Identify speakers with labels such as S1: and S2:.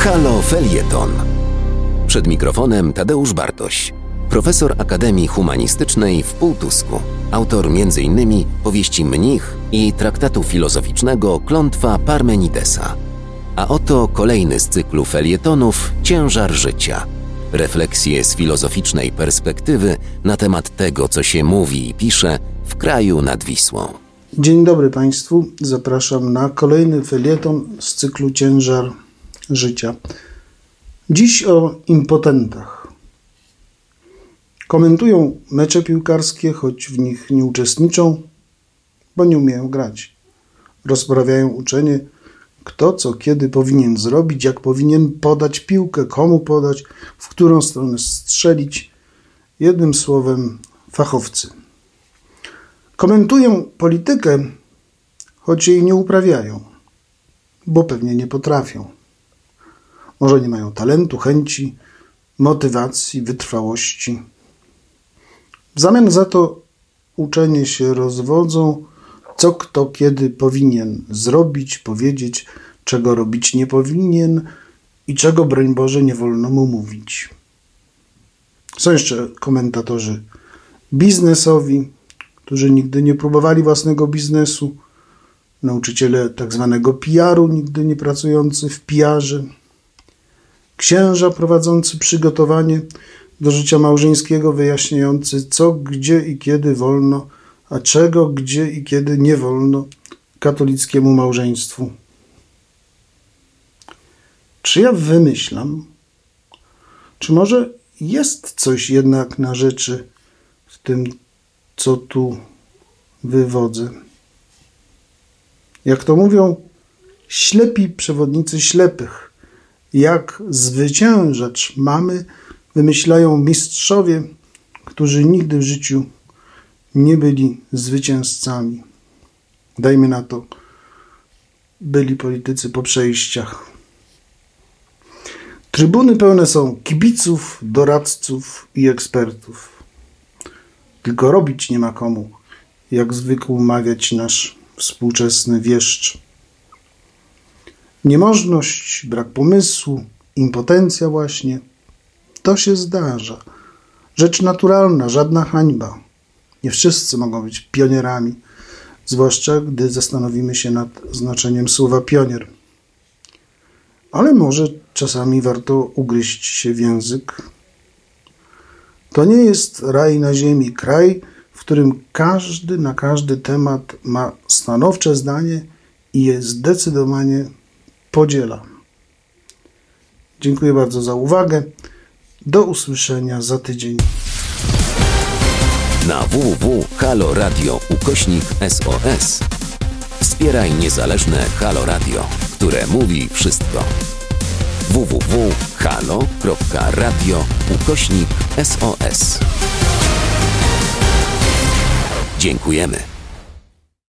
S1: Halo Felieton. Przed mikrofonem Tadeusz Bartoś, profesor Akademii Humanistycznej w Półtusku, autor m.in. powieści Mnich i traktatu filozoficznego Klątwa Parmenidesa. A oto kolejny z cyklu felietonów Ciężar życia. Refleksje z filozoficznej perspektywy na temat tego, co się mówi i pisze w kraju nad Wisłą.
S2: Dzień dobry Państwu. Zapraszam na kolejny felieton z cyklu Ciężar. Dziś o impotentach. Komentują mecze piłkarskie, choć w nich nie uczestniczą, bo nie umieją grać. Rozprawiają uczenie, kto co kiedy powinien zrobić, jak powinien podać piłkę, komu podać, w którą stronę strzelić. Jednym słowem, fachowcy. Komentują politykę, choć jej nie uprawiają, bo pewnie nie potrafią. Może nie mają talentu, chęci, motywacji, wytrwałości. W zamian za to uczenie się rozwodzą, co kto kiedy powinien zrobić, powiedzieć, czego robić nie powinien i czego, broń Boże, nie wolno mu mówić. Są jeszcze komentatorzy biznesowi, którzy nigdy nie próbowali własnego biznesu, nauczyciele tak zwanego PR-u, nigdy nie pracujący w PR-ze, księża prowadzący przygotowanie do życia małżeńskiego, wyjaśniający co, gdzie i kiedy wolno, a czego, gdzie i kiedy nie wolno katolickiemu małżeństwu. Czy ja wymyślam? Czy może jest coś jednak na rzeczy w tym, co tu wywodzę? Jak to mówią ślepi przewodnicy ślepych – jak zwyciężać mamy, wymyślają mistrzowie, którzy nigdy w życiu nie byli zwycięzcami. Dajmy na to, byli politycy po przejściach. Trybuny pełne są kibiców, doradców i ekspertów. Tylko robić nie ma komu, jak zwykł mawiać nasz współczesny wieszcz. Niemożność, brak pomysłu, impotencja właśnie. To się zdarza. Rzecz naturalna, żadna hańba. Nie wszyscy mogą być pionierami, zwłaszcza gdy zastanowimy się nad znaczeniem słowa pionier. Ale może czasami warto ugryźć się w język. To nie jest raj na ziemi, kraj, w którym każdy na każdy temat ma stanowcze zdanie i jest zdecydowanie podzielam. Dziękuję bardzo za uwagę. Do usłyszenia za tydzień.
S1: Na www.haloradio ukośnik SOS wspieraj niezależne Halo Radio, które mówi wszystko. www.halo.radio ukośnik SOS Dziękujemy.